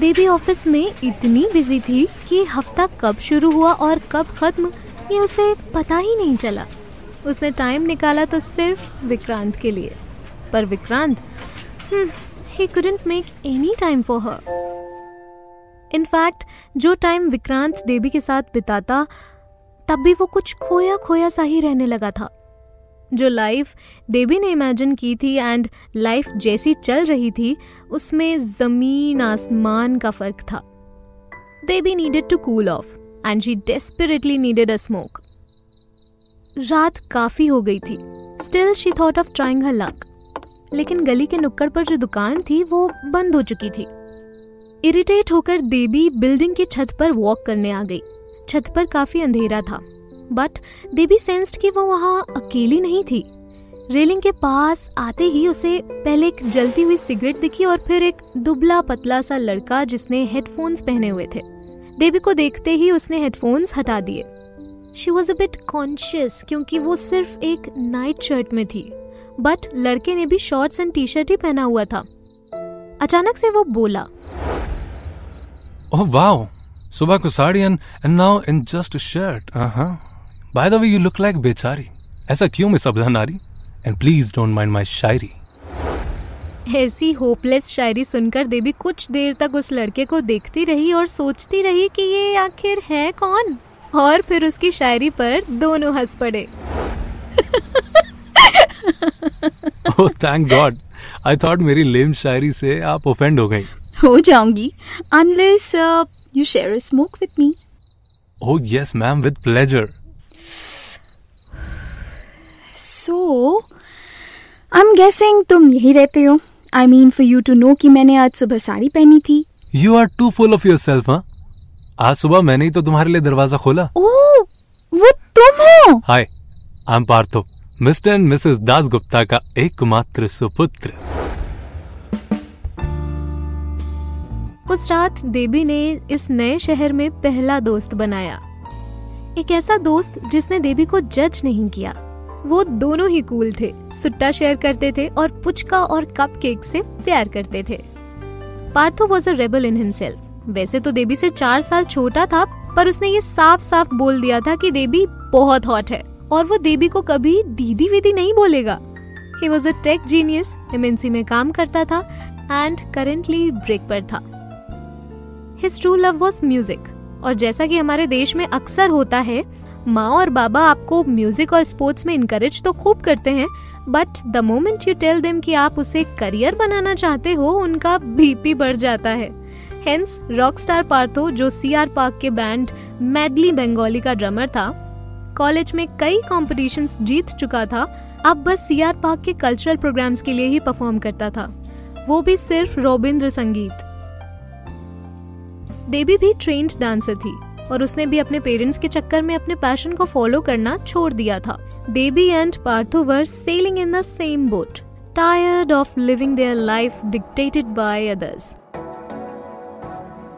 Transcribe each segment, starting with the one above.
देवी office में इतनी busy थी कि हफ़्ता कब शुरू हुआ और कब खत्म, ये उसे पता ही नहीं चला। उसने टाइम निकाला तो सिर्फ़ विक्रांत के लिए। पर Vikrant he make any time for her in fact जो टाइम विक्रांत देवी के साथ बिताता, तब भी वो कुछ खोया खोया सा ही रहने लगा था। जो लाइफ देवी ने इमेजिन की थी एंड लाइफ जैसी चल रही थी, उसमें ज़मीन, आसमान का फ़र्क था। Devi needed to cool off and she desperately needed a smoke रात काफ़ी हो गई थी। Still she thought of trying her luck लेकिन गली के नुक्कड़ पर जो दुकान थी, वो बंद हो चुकी थी। इरिटेट होकर देवी बिल्डिंग की छत पर वॉक करने आ गई। छत पर काफ़ी अंधेरा था। बट देवी सेंस्ड कि वो वहाँ अकेली नहीं थी। रेलिंग के पास आते ही उसे पहले एक जलती हुई सिगरेट दिखी और फिर एक दुबला पतला सा लड़का जिसने हेडफोन्स पहने हुए थे। देवी को देखते ही उसने हेडफोन्स हटा दिए। She was a bit conscious क्योंकि वो सिर्फ़ एक नाइट शर्ट में थी। बट लड़के ने भी शॉर्ट्स एंड टी शर्ट ही पहना हुआ था। अचानक से वो बोला Oh wow! सुबह को sari and now in just shirt by the way you look like बेचारी ऐसा क्यों मिस अबला नारी and please don't mind my shayari ऐसी होपलेस शायरी सुनकर देवी कुछ देर तक उस लड़के को देखती रही और सोचती रही कि ये आखिर है कौन? और फिर उसकी शायरी पर दोनों हंस पड़े। Oh thank God I thought मेरी लेम शायरी से आप ऑफेंड हो गई। हो जाऊँगी unless you share a smoke with me oh yes ma'am with pleasure so I am guessing तुम यही रहते हो। I mean for you to know कि मैंने आज सुबह साड़ी पहनी थी। You are too full of yourself हाँ आज सुबह मैंने ही तो तुम्हारे लिए दरवाज़ा खोला। ओह वो तुम हो। Hi I am Partho mister and missus Das Gupta का एकमात्र सुपुत्र। उस रात देवी ने इस नए शहर में पहला दोस्त बनाया। एक ऐसा दोस्त जिसने देवी को जज नहीं किया। वो दोनों ही कूल थे। सुट्टा शेयर करते थे और पुचका और कपकेक से प्यार करते थे। Partho was a rebel in himself वैसे तो देवी से चार साल छोटा था, पर उसने ये साफ़ साफ़ बोल दिया था कि देवी बहुत हॉट है, और वो देवी को कभी दीदी वीदी नहीं बोलेगा। He was a tech genius MNC में काम करता था एंड करेंटली ब्रेक पर था। His true love was music और जैसा कि हमारे देश में अक्सर होता है माँ और बाबा आपको म्यूज़िक और स्पोर्ट्स में इनकरेज तो खूब करते हैं but the moment you tell them कि आप उसे करियर बनाना चाहते हो, उनका बीपी बढ़ जाता है। हेंस रॉक स्टार पार्थो जो सी आर पार्क के बैंड मैडली बंगाली का ड्रमर था कॉलेज में कई कॉम्पिटिशन्स जीत चुका था, अब बस सी आर पार्क के कल्चरल प्रोग्राम्स के लिए ही परफॉर्म करता था। वो भी सिर्फ़ रविंद्र संगीत देवी भी ट्रेन्ड डांसर थी। और उसने भी अपने पेरेंट्स के चक्कर में अपने पैशन को फॉलो करना छोड़ दिया था। Devi and Partho were sailing in the same boat tired of living their life dictated by others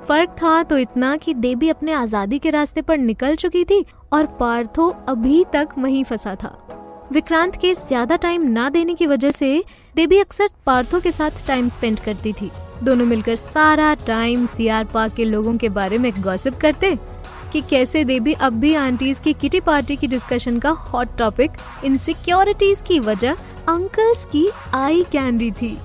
फ़र्क था तो इतना कि देवी अपने आज़ादी के रास्ते पर निकल चुकी थी और पार्थो अभी तक वहीं फंसा था। विक्रांत के ज़्यादा टाइम ना देने की वजह से देवी अक्सर पार्थो के साथ टाइम स्पेंड करती थी। दोनों मिलकर सारा टाइम सीआर पार्क के लोगों के बारे में गॉसिप करते कि कैसे देवी अब भी आंटीज की किटी पार्टी की डिस्कशन का हॉट टॉपिक इनसिक्योरिटीज की वजह अंकल्स की आई कैंडी थी।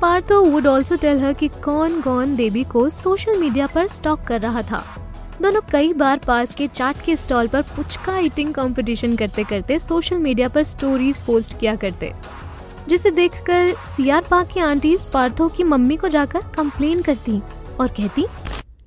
Partho would also tell her कि कौन कौन देवी को सोशल मीडिया पर स्टॉक कर रहा था। दोनों कई बार पास के चाट के स्टॉल पर पुचका ईटिंग कंपटीशन करते करते सोशल मीडिया पर स्टोरीज पोस्ट किया करते। जिसे देखकर सीआर पार्क की आंटीज पार्थो की मम्मी को जाकर कंप्लेन करती और कहती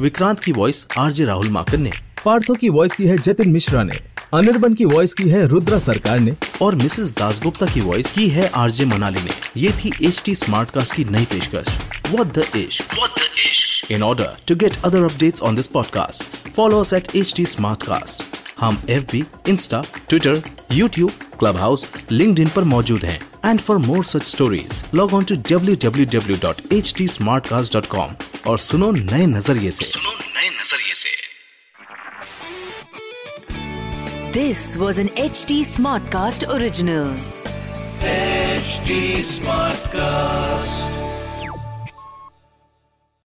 विक्रांत की वॉइस आरजे राहुल माकन ने। पार्थो की वॉइस की है जतिन मिश्रा ने। अनिर्बन की वॉइस की है रुद्रा सरकार ने। और मिसेस दासगुप्ता की वॉइस की है आरजे मनाली ने। ये थी एच टी स्मार्ट कास्ट की नई पेशकश। इश in order to get other update on this podcast follow at H T Smartcast हम F B Insta Twitter YouTube Clubhouse LinkedIn मौजूद हैं। And for more such stories log on to www.htsmartcast.com और सुनो नए नज़रिए से सुनो नए नज़रिए से This was an HT Smartcast original. HT Smartcast.